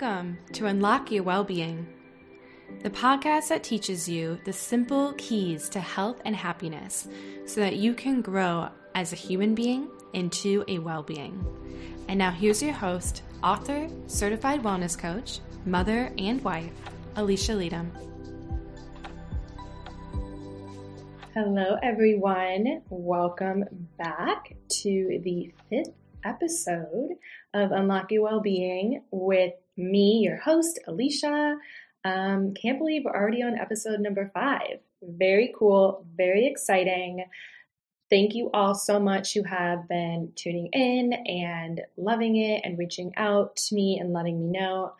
Welcome to Unlock Your Wellbeing, the podcast that teaches you the simple keys to health and happiness so that you can grow as a human being into a well being. And now, here's your host, author, certified wellness coach, mother, and wife, Alisha Leytem. Hello, everyone. Welcome back to the fifth episode of Unlock Your Wellbeing with me, your host, Alisha. Um, can't believe we're already on episode number five. Very cool, very exciting. Thank you all so much who have been tuning in and loving it and reaching out to me and letting me know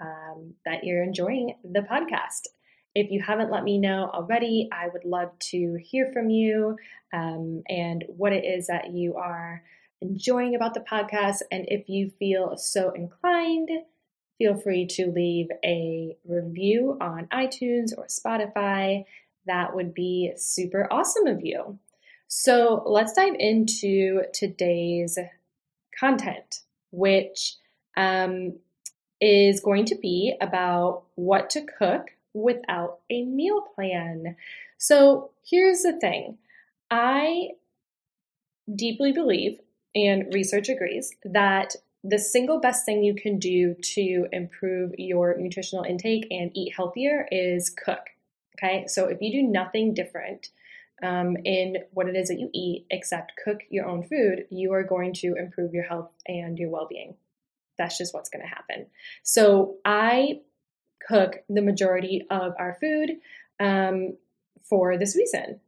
um, that you're enjoying the podcast. If you haven't let me know already, I would love to hear from you um, and what it is that you are enjoying about the podcast. And if you feel so inclined, feel free to leave a review on iTunes or Spotify. That would be super awesome of you. So let's dive into today's content, which um, is going to be about what to cook without a meal plan. So here's the thing I deeply believe, and research agrees, that the single best thing you can do to improve your nutritional intake and eat healthier is cook. Okay, so if you do nothing different um, in what it is that you eat except cook your own food, you are going to improve your health and your well being. That's just what's going to happen. So I cook the majority of our food um, for this reason.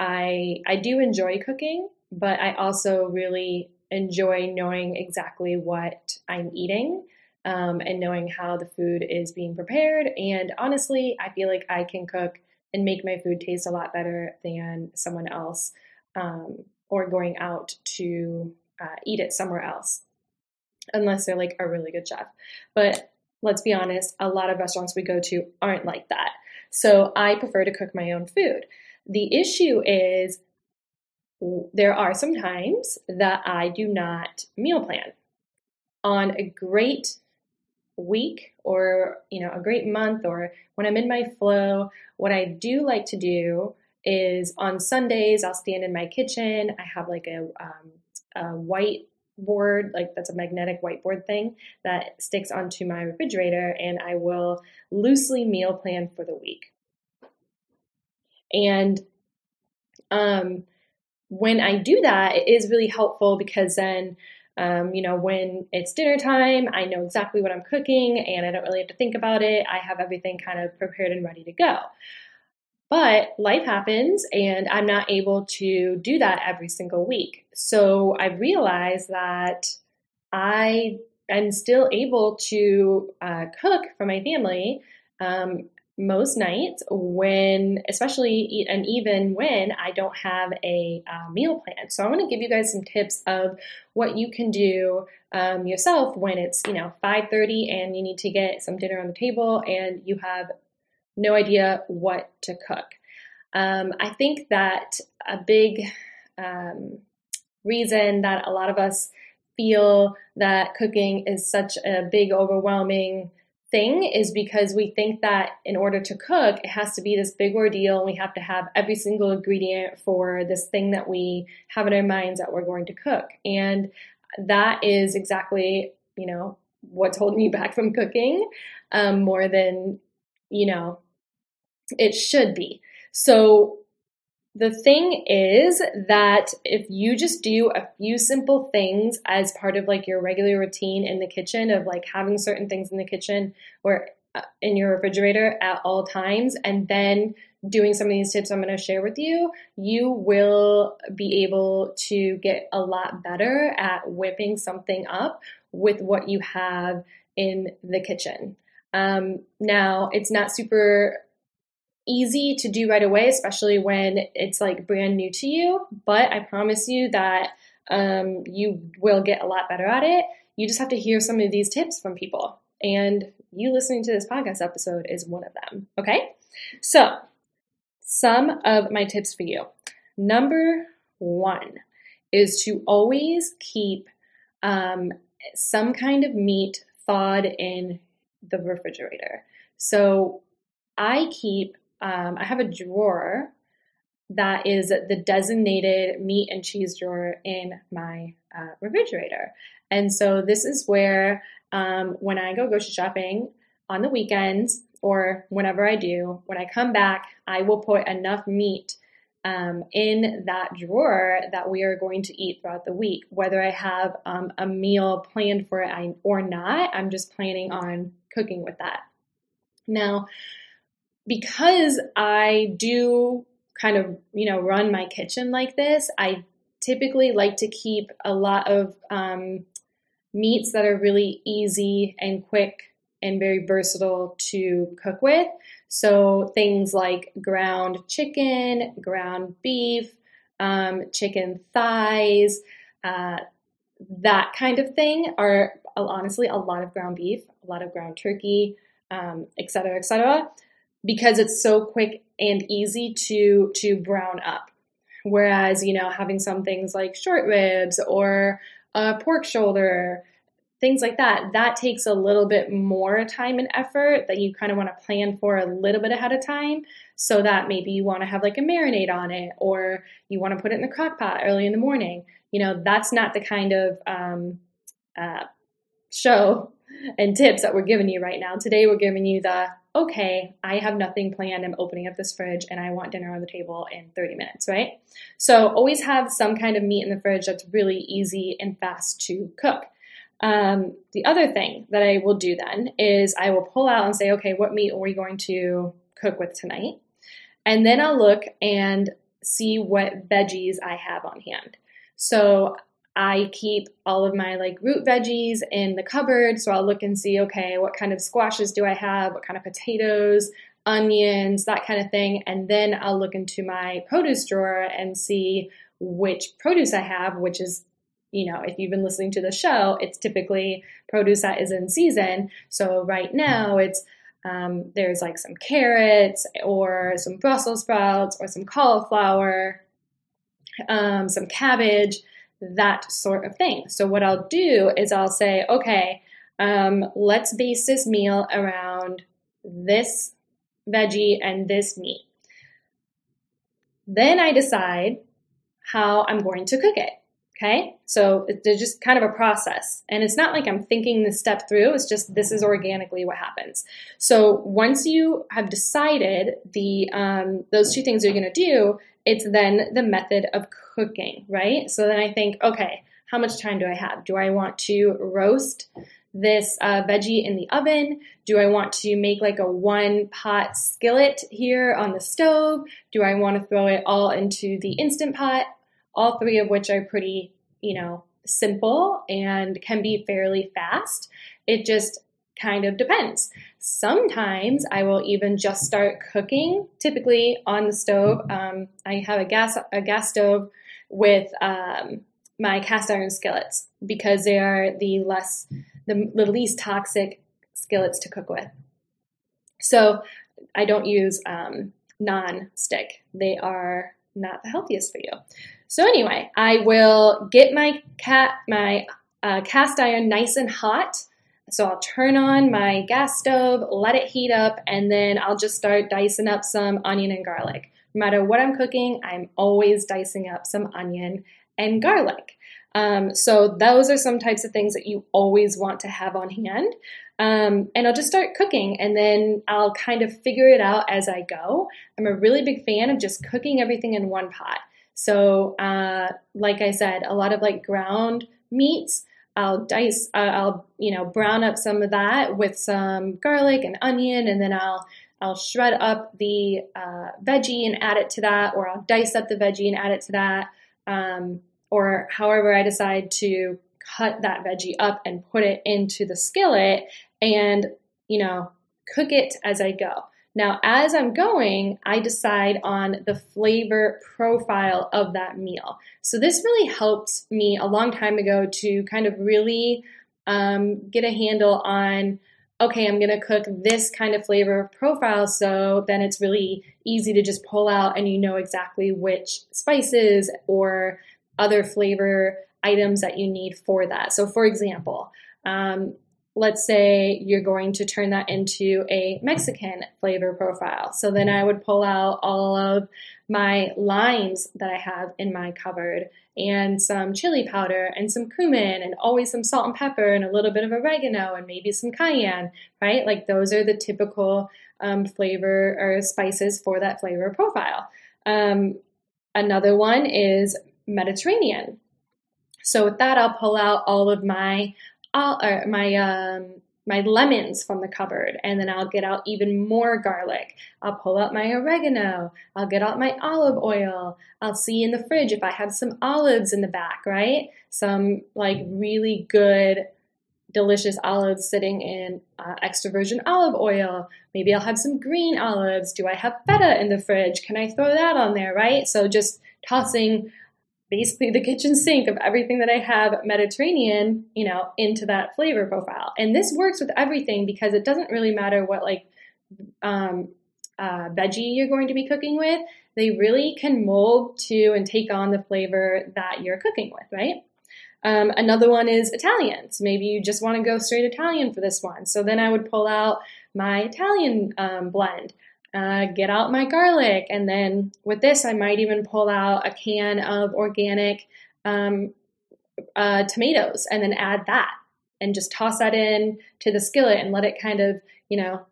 I I do enjoy cooking, but I also really enjoy knowing exactly what I'm eating um, and knowing how the food is being prepared. And honestly, I feel like I can cook and make my food taste a lot better than someone else um, or going out to uh, eat it somewhere else, unless they're like a really good chef. But let's be honest, a lot of restaurants we go to aren't like that. So I prefer to cook my own food. The issue is there are some times that I do not meal plan. On a great week or you know a great month or when I'm in my flow, what I do like to do is on Sundays I'll stand in my kitchen. I have like a, um, a like that's a magnetic whiteboard thing that sticks onto my refrigerator, and I will loosely meal plan for the week. And um, when I do that, it is really helpful because then, um, you know, when it's dinner time, I know exactly what I'm cooking and I don't really have to think about it. I have everything kind of prepared and ready to go. But life happens and I'm not able to do that every single week. So I realized that I am still able to uh, cook for my family um, most nights when, especially and even when I don't have a uh, meal plan. So I want to give you guys some tips of what you can do um, yourself when it's you know 5:30 and you need to get some dinner on the table and you have no idea what to cook. Um, I think that a big um, reason that a lot of us feel that cooking is such a big, overwhelming thing is because we think that in order to cook, it has to be this big ordeal and we have to have every single ingredient for this thing that we have in our minds that we're going to cook. And that is exactly, you know, what's holding you back from cooking um, more than, you know, it should be. So the thing is that if you just do a few simple things as part of like your regular routine in the kitchen of like having certain things in the kitchen or uh, in your refrigerator at all times and then doing some of these tips I'm going to share with you, you will be able to get a lot better at whipping something up with what you have in the kitchen. Um, now, it's not super easy to do right away, especially when it's like brand new to you. But I promise you that um, you will get a lot better at it. You just have to hear some of these tips from people. And you listening to this podcast episode is one of them. Okay? So, some of my tips for you. Number one is to always keep um, some kind of meat thawed in the refrigerator. So I keep, um, I have a drawer that is the designated meat and cheese drawer in my uh, refrigerator. And so this is where, um, when I go grocery shopping on the weekends or whenever I do, when I come back, I will put enough meat um, in that drawer that we are going to eat throughout the week. Whether I have um, a meal planned for it or not, I'm just planning on cooking with that. Now, because I do kind of, you know, run my kitchen like this, I typically like to keep a lot of um, meats that are really easy and quick and very versatile to cook with. So things like ground chicken, ground beef, um, chicken thighs, uh, that kind of thing are honestly a lot of ground beef, a lot of ground turkey, um, et cetera, et because it's so quick and easy to to brown up. Whereas you know having some things like short ribs or a pork shoulder things like that, that takes a little bit more time and effort that you kind of want to plan for a little bit ahead of time so that maybe you want to have like a marinade on it or you want to put it in the crock pot early in the morning. You know, that's not the kind of um, uh, show and tips that we're giving you right now. Today, we're giving you the okay, I have nothing planned. I'm opening up this fridge and I want dinner on the table in 30 minutes, right? So, always have some kind of meat in the fridge that's really easy and fast to cook. Um, the other thing that I will do then is I will pull out and say, okay, what meat are we going to cook with tonight? And then I'll look and see what veggies I have on hand. So I keep all of my like root veggies in the cupboard. So I'll look and see, okay, what kind of squashes do I have? What kind of potatoes, onions, that kind of thing. And then I'll look into my produce drawer and see which produce I have, which is you know, if you've been listening to the show, it's typically produce that is in season. So right now it's um, there's like some carrots or some Brussels sprouts or some cauliflower, um, some cabbage, that sort of thing. So what I'll do is I'll say, okay, um, let's base this meal around this veggie and this meat. Then I decide how I'm going to cook it. Okay, so it's just kind of a process. And it's not like I'm thinking this step through, it's just this is organically what happens. So once you have decided the um, those two things you're going to do, it's then the method of cooking, right? So then I think, okay, how much time do I have? Do I want to roast this uh, veggie in the oven? Do I want to make like a one pot skillet here on the stove? Do I want to throw it all into the instant pot? All three of which are pretty, you know, simple and can be fairly fast. It just kind of depends. Sometimes I will even just start cooking, typically on the stove. Um, I have a gas a gas stove with um, my cast iron skillets because they are the less the, the least toxic skillets to cook with. So I don't use um, non-stick. They are not the healthiest for you. So anyway, I will get my cat my uh, cast iron nice and hot. So I'll turn on my gas stove, let it heat up, and then I'll just start dicing up some onion and garlic. No matter what I'm cooking, I'm always dicing up some onion and garlic. Um, so those are some types of things that you always want to have on hand. Um, and I'll just start cooking and then I'll kind of figure it out as I go. I'm a really big fan of just cooking everything in one pot. So, uh, like I said, a lot of like ground meats. I'll dice, uh, I'll you know brown up some of that with some garlic and onion, and then I'll I'll shred up the uh, veggie and add it to that, or I'll dice up the veggie and add it to that, um, or however I decide to cut that veggie up and put it into the skillet, and you know cook it as I go. Now, as I'm going, I decide on the flavor profile of that meal. So, this really helped me a long time ago to kind of really um, get a handle on okay, I'm going to cook this kind of flavor profile. So then it's really easy to just pull out and you know exactly which spices or other flavor items that you need for that. So, for example, um, let's say you're going to turn that into a Mexican flavor profile. So then I would pull out all of my limes that I have in my cupboard and some chili powder and some cumin and always some salt and pepper and a little bit of oregano and maybe some cayenne, right? Like those are the typical um, flavor or spices for that flavor profile. Um, another one is Mediterranean. So with that, I'll pull out all of my all, or my um, my lemons from the cupboard and then I'll get out even more garlic. I'll pull out my oregano. I'll get out my olive oil. I'll see in the fridge if I have some olives in the back, right? Some like really good, delicious olives sitting in uh, extra virgin olive oil. Maybe I'll have some green olives. Do I have feta in the fridge? Can I throw that on there, right? So just tossing basically the kitchen sink of everything that I have Mediterranean, you know, into that flavor profile. And this works with everything because it doesn't really matter what like um, uh, veggie you're going to be cooking with. They really can mold to and take on the flavor that you're cooking with, right? Um, another one is Italian. So maybe you just want to go straight Italian for this one. So then I would pull out my Italian um, blend uh, get out my garlic. And then with this, I might even pull out a can of organic um, uh, tomatoes and then add that and just toss that in to the skillet and let it kind of, you know,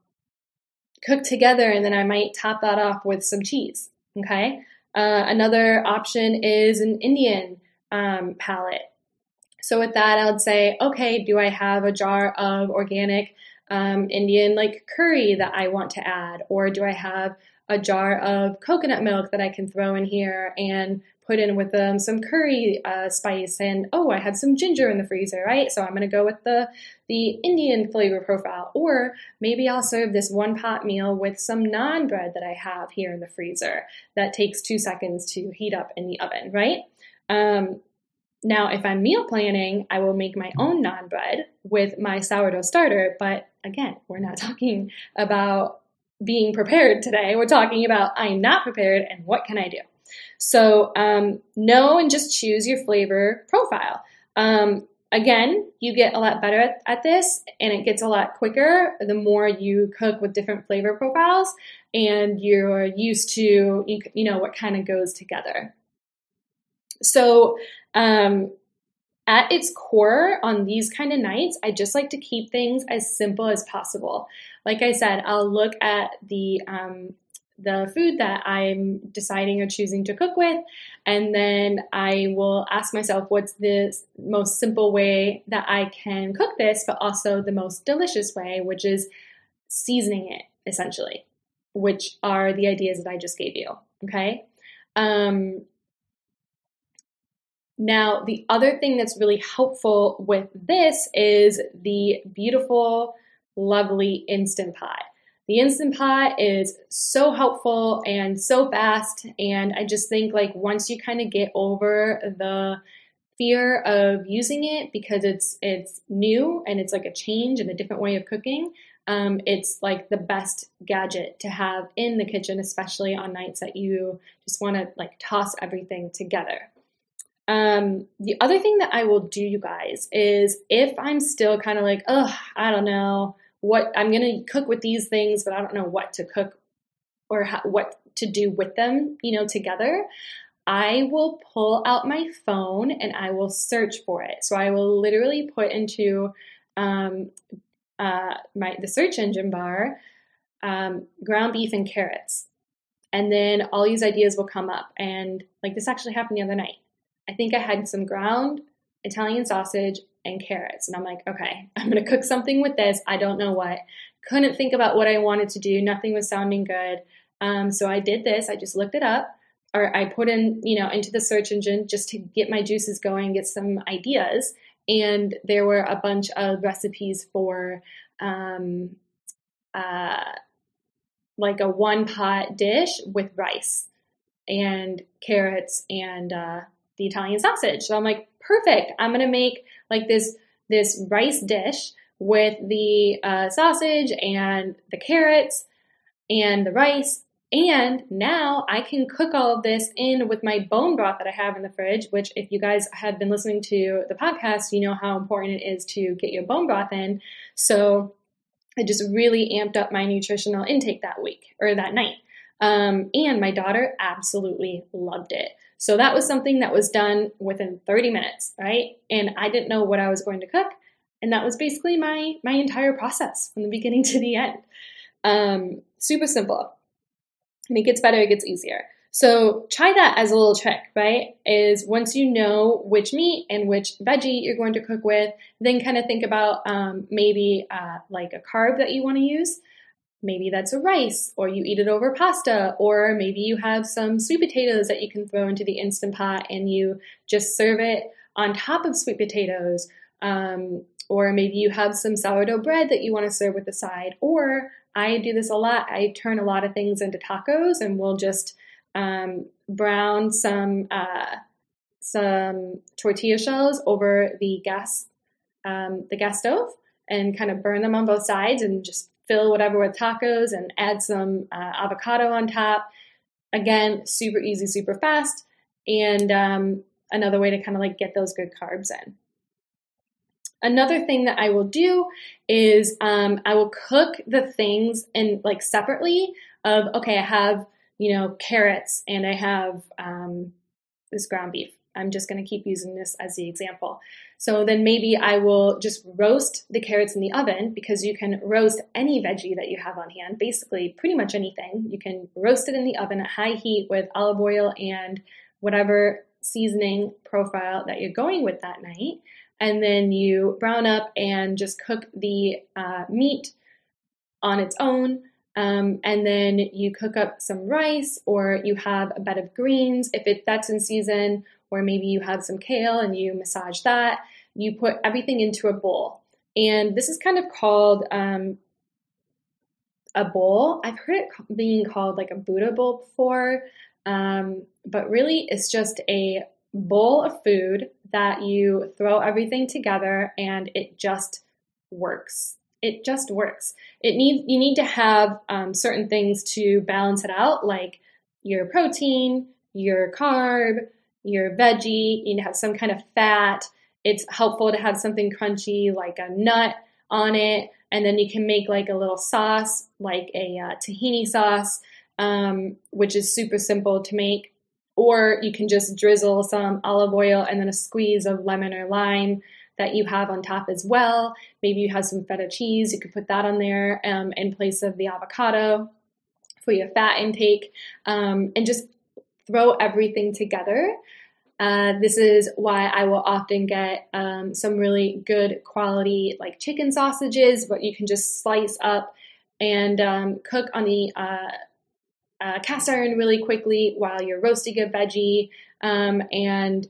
cook together. And then I might top that off with some cheese. Okay. Uh, another option is an Indian um, palette. So with that, I would say, okay, do I have a jar of organic um, Indian like curry that I want to add? Or do I have a jar of coconut milk that I can throw in here and put in with um, some curry uh, spice? And oh, I have some ginger in the freezer, right? So I'm going to go with the the Indian flavor profile. Or maybe I'll serve this one pot meal with some naan bread that I have here in the freezer that takes two seconds to heat up in the oven, right? Um, now, if I'm meal planning, I will make my own naan bread with my sourdough starter. But again, we're not talking about being prepared today. We're talking about I'm not prepared and what can I do? So, um, know and just choose your flavor profile. Um, again, you get a lot better at, at, this and it gets a lot quicker the more you cook with different flavor profiles and you're used to, you, you know, what kind of goes together. So, um, at its core, on these kind of nights, I just like to keep things as simple as possible. Like I said, I'll look at the um, the food that I'm deciding or choosing to cook with, and then I will ask myself what's the most simple way that I can cook this, but also the most delicious way, which is seasoning it essentially, which are the ideas that I just gave you. Okay. Um, now, the other thing that's really helpful with this is the beautiful, lovely Instant Pot. The Instant Pot is so helpful and so fast, and I just think like once you kind of get over the fear of using it because it's it's new and it's like a change and a different way of cooking, um, it's like the best gadget to have in the kitchen, especially on nights that you just want to like toss everything together. Um, the other thing that I will do, you guys, is if I'm still kind of like, oh, I don't know what I'm going to cook with these things, but I don't know what to cook or what to do with them, you know, together. I will pull out my phone and I will search for it. So I will literally put into um, uh, my the search engine bar um, ground beef and carrots, and then all these ideas will come up. And like this actually happened the other night. I think I had some ground Italian sausage and carrots. And I'm like, okay, I'm going to cook something with this. I don't know what. Couldn't think about what I wanted to do. Nothing was sounding good. Um, so I did this. I just looked it up or I put in, you know, into the search engine just to get my juices going, get some ideas. And there were a bunch of recipes for um, uh, like a one pot dish with rice and carrots and uh, the Italian sausage. So I'm like, perfect. I'm gonna make like this this rice dish with the uh, sausage and the carrots and the rice, And now I can cook all of this in with my bone broth that I have in the fridge, which, if you guys have been listening to the podcast, you know how important it is to get your bone broth in. So it just really amped up my nutritional intake that week or that night. Um, and my daughter absolutely loved it. So that was something that was done within 30 minutes, right? And I didn't know what I was going to cook. And that was basically my, my entire process from the beginning to the end. Um, super simple. And it gets better, it gets easier. So try that as a little trick, right? Is once you know which meat and which veggie you're going to cook with, then kind of think about um, maybe uh, like a carb that you want to use. Maybe that's a rice, or you eat it over pasta, or maybe you have some sweet potatoes that you can throw into the instant pot and you just serve it on top of sweet potatoes. Um, or maybe you have some sourdough bread that you want to serve with the side. Or I do this a lot. I turn a lot of things into tacos, and we'll just um, brown some uh, some tortilla shells over the gas um, the gas stove and kind of burn them on both sides and just fill whatever with tacos and add some uh, avocado on top. Again, super easy, super fast, and um, another way to kind of like get those good carbs in. Another thing that I will do is um, I will cook the things in like separately. Of okay, I have you know, carrots and I have um, this ground beef. I'm just going to keep using this as the example. So then maybe I will just roast the carrots in the oven because you can roast any veggie that you have on hand, basically pretty much anything. You can roast it in the oven at high heat with olive oil and whatever seasoning profile that you're going with that night. And then you brown up and just cook the uh, meat on its own um, and then you cook up some rice, or you have a bed of greens if it, that's in season, or maybe you have some kale and you massage that. You put everything into a bowl. And this is kind of called um, a bowl. I've heard it being called like a Buddha bowl before, um, but really it's just a bowl of food that you throw everything together and it just works it just works. It needs you need to have um, certain things to balance it out, like your protein, your carb, your veggie. You need to have some kind of fat. It's helpful to have something crunchy like a nut on it, and then you can make like a little sauce, like a uh, tahini sauce, um, which is super simple to make. Or you can just drizzle some olive oil and then a squeeze of lemon or lime that you have on top as well. Maybe you have some feta cheese, you could put that on there um, in place of the avocado for your fat intake, um, and just throw everything together. Uh, this is why I will often get um, some really good quality, like chicken sausages, but you can just slice up and um, cook on the uh, uh, cast iron really quickly while you're roasting a veggie. Um, and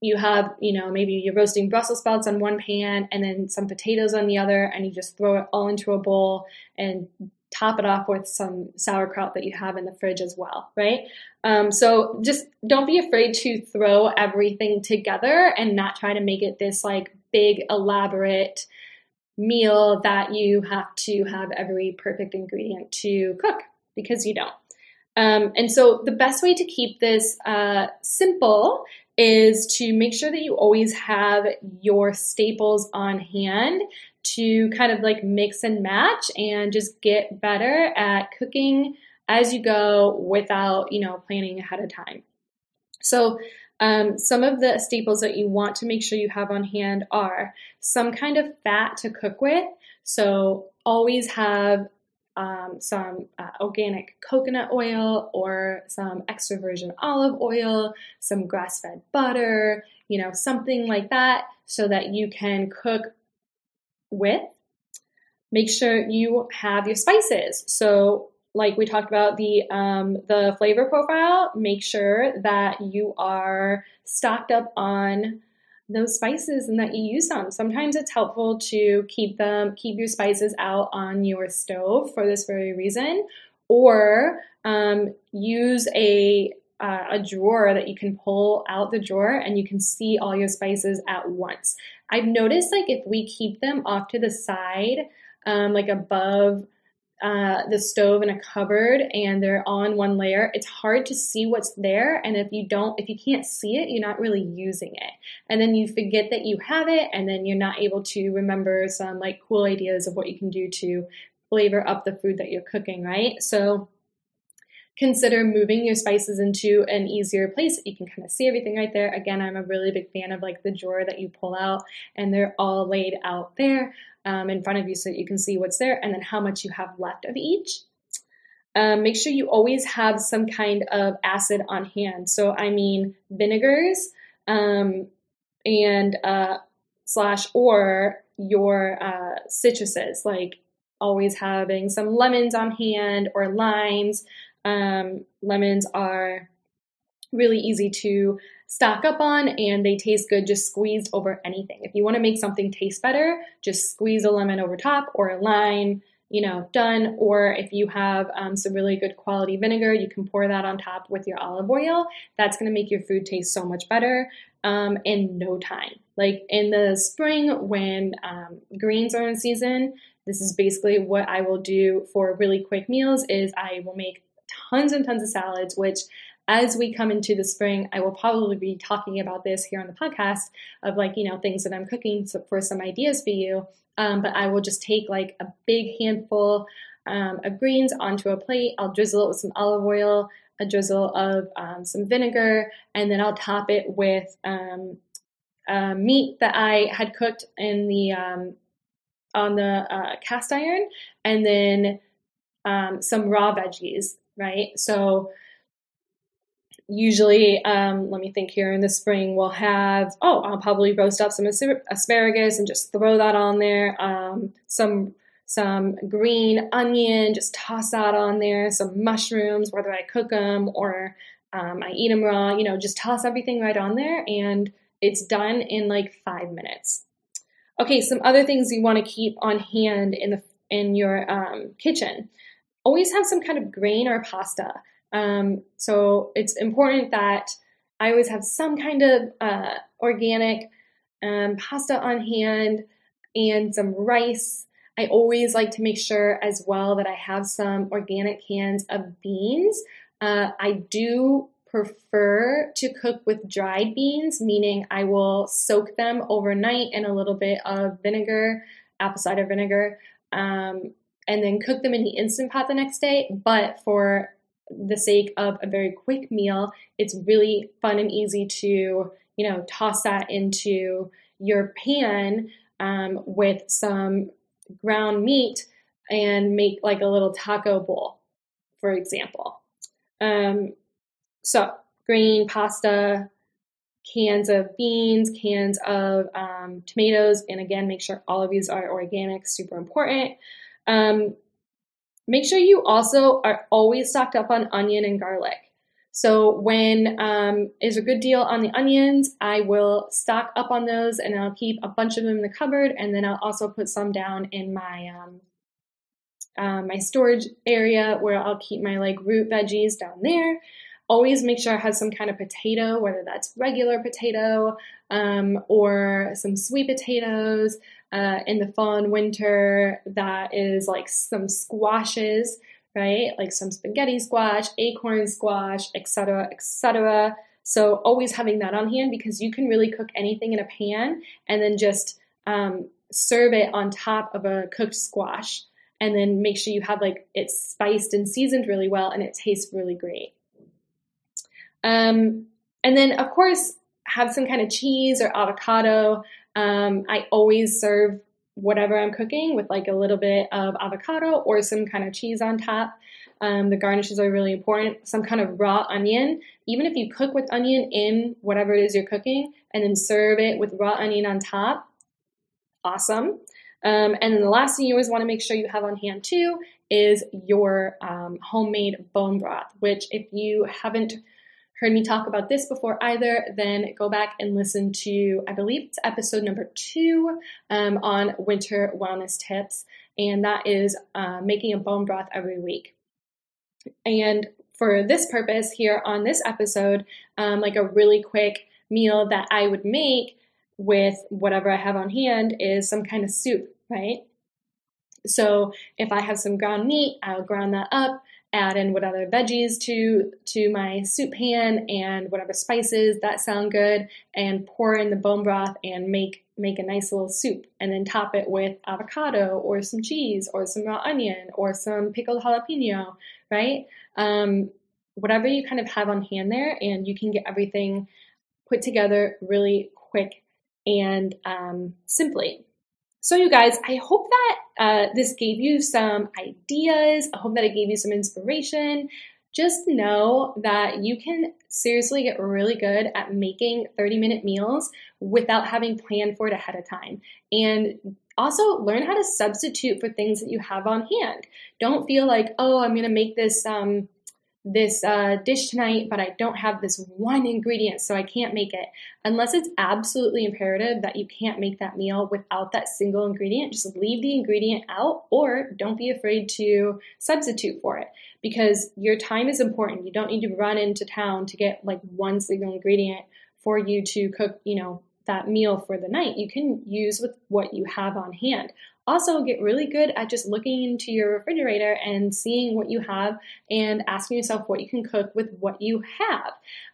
you have, you know, maybe you're roasting Brussels sprouts on one pan and then some potatoes on the other, and you just throw it all into a bowl and top it off with some sauerkraut that you have in the fridge as well, right? Um, so just don't be afraid to throw everything together and not try to make it this like big, elaborate meal that you have to have every perfect ingredient to cook because you don't. Um, and so the best way to keep this uh, simple is to make sure that you always have your staples on hand to kind of like mix and match and just get better at cooking as you go without, you know, planning ahead of time. So, um, some of the staples that you want to make sure you have on hand are some kind of fat to cook with. So, always have um, some uh, organic coconut oil or some extra virgin olive oil, some grass fed butter, you know, something like that so that you can cook with. Make sure you have your spices. So, like we talked about the um, the flavor profile, make sure that you are stocked up on those spices and that you use them. Sometimes it's helpful to keep them, keep your spices out on your stove for this very reason, or um, use a uh, a drawer that you can pull out the drawer and you can see all your spices at once. I've noticed like if we keep them off to the side, um, like above uh, the stove in a cupboard and they're in one layer, it's hard to see what's there. And if you don't, if you can't see it, you're not really using it. And then you forget that you have it, and then you're not able to remember some like cool ideas of what you can do to flavor up the food that you're cooking, right? So consider moving your spices into an easier place you can kind of see everything right there. Again, I'm a really big fan of like the drawer that you pull out and they're all laid out there um, in front of you so that you can see what's there and then how much you have left of each. Um, make sure you always have some kind of acid on hand. So, I mean, vinegars um, and uh, slash or your uh, citruses, like always having some lemons on hand or limes. Um, lemons are really easy to stock up on and they taste good just squeezed over anything. If you want to make something taste better, just squeeze a lemon over top or a lime, you know, done. Or if you have um, some really good quality vinegar, you can pour that on top with your olive oil. That's going to make your food taste so much better um, in no time. Like in the spring when um, greens are in season, this is basically what I will do for really quick meals is I will make tons and tons of salads, which as we come into the spring, I will probably be talking about this here on the podcast of like, you know, things that I'm cooking for some ideas for you. Um, but I will just take like a big handful um, of greens onto a plate. I'll drizzle it with some olive oil, a drizzle of um, some vinegar, and then I'll top it with uh, meat that I had cooked in the um, on the uh, cast iron, and then um, some raw veggies. Right, so usually, um, let me think here in the spring, we'll have, oh, I'll probably roast up some asparagus and just throw that on there. Um, some some green onion, just toss that on there. Some mushrooms, whether I cook them or um, I eat them raw, you know, just toss everything right on there and it's done in like five minutes. Okay, some other things you want to keep on hand in the in your um, kitchen. Always have some kind of grain or pasta. Um, so it's important that I always have some kind of uh, organic um, pasta on hand and some rice. I always like to make sure as well that I have some organic cans of beans. Uh, I do prefer to cook with dried beans, meaning I will soak them overnight in a little bit of vinegar, apple cider vinegar, um, and then cook them in the instant pot the next day. But for the sake of a very quick meal, it's really fun and easy to, you know, toss that into your pan um, with some ground meat and make like a little taco bowl, for example. Um, so, green pasta, cans of beans, cans of um, tomatoes, and again, make sure all of these are organic, super important. Um, Make sure you also are always stocked up on onion and garlic. So when um, is a good deal on the onions, I will stock up on those and I'll keep a bunch of them in the cupboard, and then I'll also put some down in my um, uh, my storage area where I'll keep my like root veggies down there. Always make sure I have some kind of potato, whether that's regular potato um, or some sweet potatoes. Uh, in the fall and winter, that is like some squashes, right? Like some spaghetti squash, acorn squash, etc., etc. So always having that on hand because you can really cook anything in a pan and then just um, serve it on top of a cooked squash and then make sure you have like it's spiced and seasoned really well and it tastes really great. Um, and then, of course, have some kind of cheese or avocado. Um, I always serve whatever I'm cooking with like a little bit of avocado or some kind of cheese on top. Um, the garnishes are really important. Some kind of raw onion. Even if you cook with onion in whatever it is you're cooking and then serve it with raw onion on top, awesome. Um, and then the last thing you always want to make sure you have on hand too is your um, homemade bone broth, which if you haven't heard me talk about this before either, then go back and listen to, I believe it's episode number two um, on winter wellness tips. And that is uh, making a bone broth every week. And for this purpose, here on this episode, um, like a really quick meal that I would make with whatever I have on hand is some kind of soup, right? So if I have some ground meat, I'll ground that up, add in what other veggies to to my soup pan and whatever spices that sound good, and pour in the bone broth and make make a nice little soup, and then top it with avocado or some cheese or some raw onion or some pickled jalapeno, right? Um, whatever you kind of have on hand there, and you can get everything put together really quick and um, simply. So, you guys, I hope that uh, this gave you some ideas. I hope that it gave you some inspiration. Just know that you can seriously get really good at making 30 minute meals without having planned for it ahead of time. And also learn how to substitute for things that you have on hand. Don't feel like, oh, I'm going to make this um, this uh, dish tonight, but I don't have this one ingredient, so I can't make it. Unless it's absolutely imperative that you can't make that meal without that single ingredient, just leave the ingredient out or don't be afraid to substitute for it because your time is important. You don't need to run into town to get like one single ingredient for you to cook, you know, that meal for the night. You can use with what you have on hand. Also, get really good at just looking into your refrigerator and seeing what you have and asking yourself what you can cook with what you have.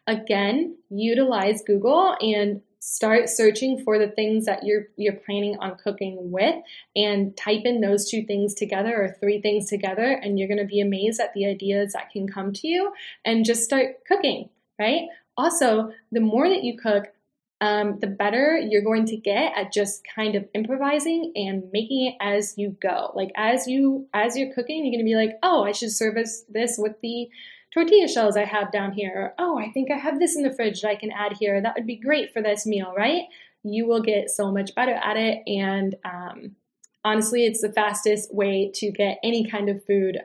Again, utilize Google and start searching for the things that you're you're planning on cooking with and type in those two things together or three things together and you're going to be amazed at the ideas that can come to you and just start cooking, right? Also, the more that you cook, um, the better you're going to get at just kind of improvising and making it as you go. Like as you as you're cooking, you're going to be like, oh, I should service this with the tortilla shells I have down here. Or, oh, I think I have this in the fridge that I can add here. That would be great for this meal, right? You will get so much better at it. And um, honestly, it's the fastest way to get any kind of food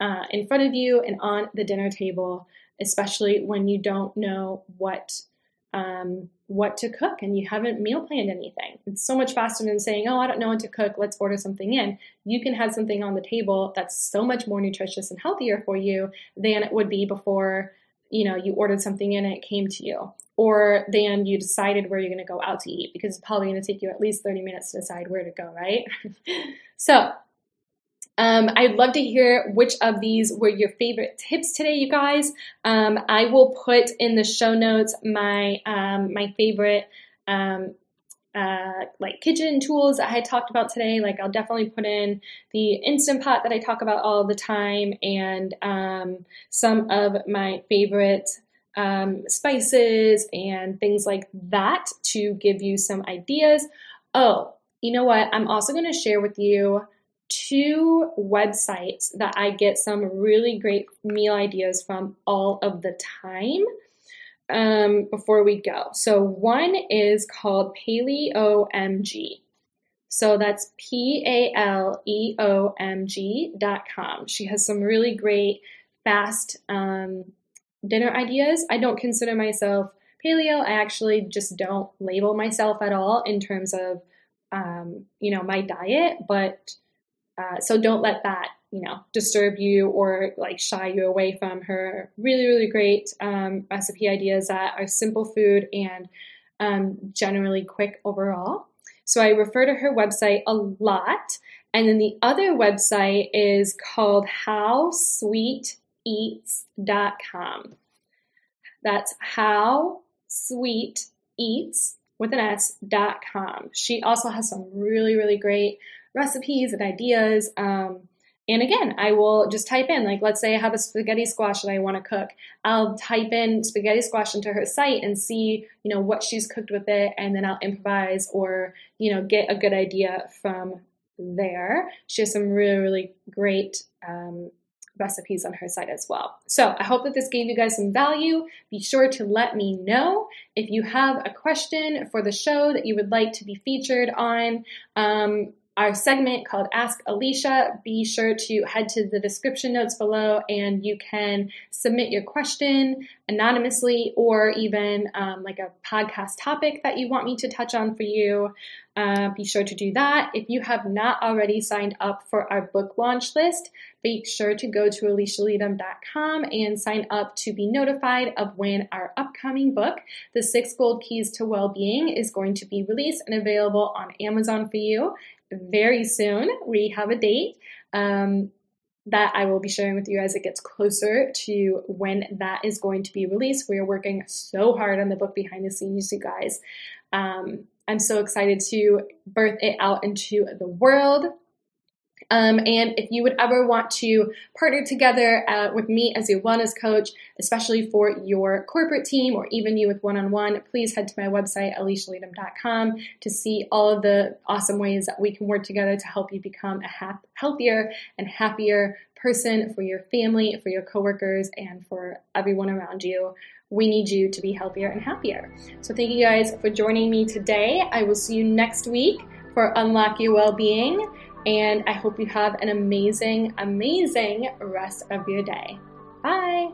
uh, in front of you and on the dinner table, especially when you don't know what um, what to cook and you haven't meal planned anything. It's so much faster than saying, oh, I don't know what to cook, let's order something in. You can have something on the table that's so much more nutritious and healthier for you than it would be before, you know, you ordered something in and it came to you. Or then you decided where you're going to go out to eat because it's probably going to take you at least 30 minutes to decide where to go, right? so, um, I'd love to hear which of these were your favorite tips today, you guys. Um, I will put in the show notes my um, my favorite um, uh, like kitchen tools that I talked about today. Like I'll definitely put in the instant pot that I talk about all the time, and um, some of my favorite um, spices and things like that to give you some ideas. Oh, you know what? I'm also going to share with you two websites that I get some really great meal ideas from all of the time um, before we go. So, one is called PaleoMG. So that's P A L E O M G dot com. She has some really great fast um, dinner ideas. I don't consider myself paleo. I actually just don't label myself at all in terms of um, you know my diet, but uh, so don't let that, you know, disturb you or like shy you away from her really, really great um, recipe ideas that are simple food and um, generally quick overall. So I refer to her website a lot. And then the other website is called howsweeteats.com. That's how sweet eats with an S dot com. She also has some really, really great recipes and ideas. Um, and again, I will just type in, like, let's say I have a spaghetti squash that I want to cook. I'll type in spaghetti squash into her site and see, you know, what she's cooked with it, and then I'll improvise or, you know, get a good idea from there. She has some really, really great um, recipes on her site as well. So I hope that this gave you guys some value. Be sure to let me know if you have a question for the show that you would like to be featured on. Um, our segment called Ask Alisha. Be sure to head to the description notes below and you can submit your question anonymously or even um, like a podcast topic that you want me to touch on for you. Uh, be sure to do that. If you have not already signed up for our book launch list, be sure to go to alishaleytem.com and sign up to be notified of when our upcoming book, The Six Gold Keys to Wellbeing, is going to be released and available on Amazon for you very soon. We have a date. Um, that I will be sharing with you as it gets closer to when that is going to be released. We are working so hard on the book behind the scenes, you guys. Um, I'm so excited to birth it out into the world. Um, and if you would ever want to partner together uh, with me as a wellness coach, especially for your corporate team or even you with one on one, please head to my website, alishaleytem.com, to see all of the awesome ways that we can work together to help you become a ha- healthier and happier person for your family, for your coworkers, and for everyone around you. We need you to be healthier and happier. So, thank you guys for joining me today. I will see you next week for Unlock Your Wellbeing. And I hope you have an amazing, amazing rest of your day. Bye.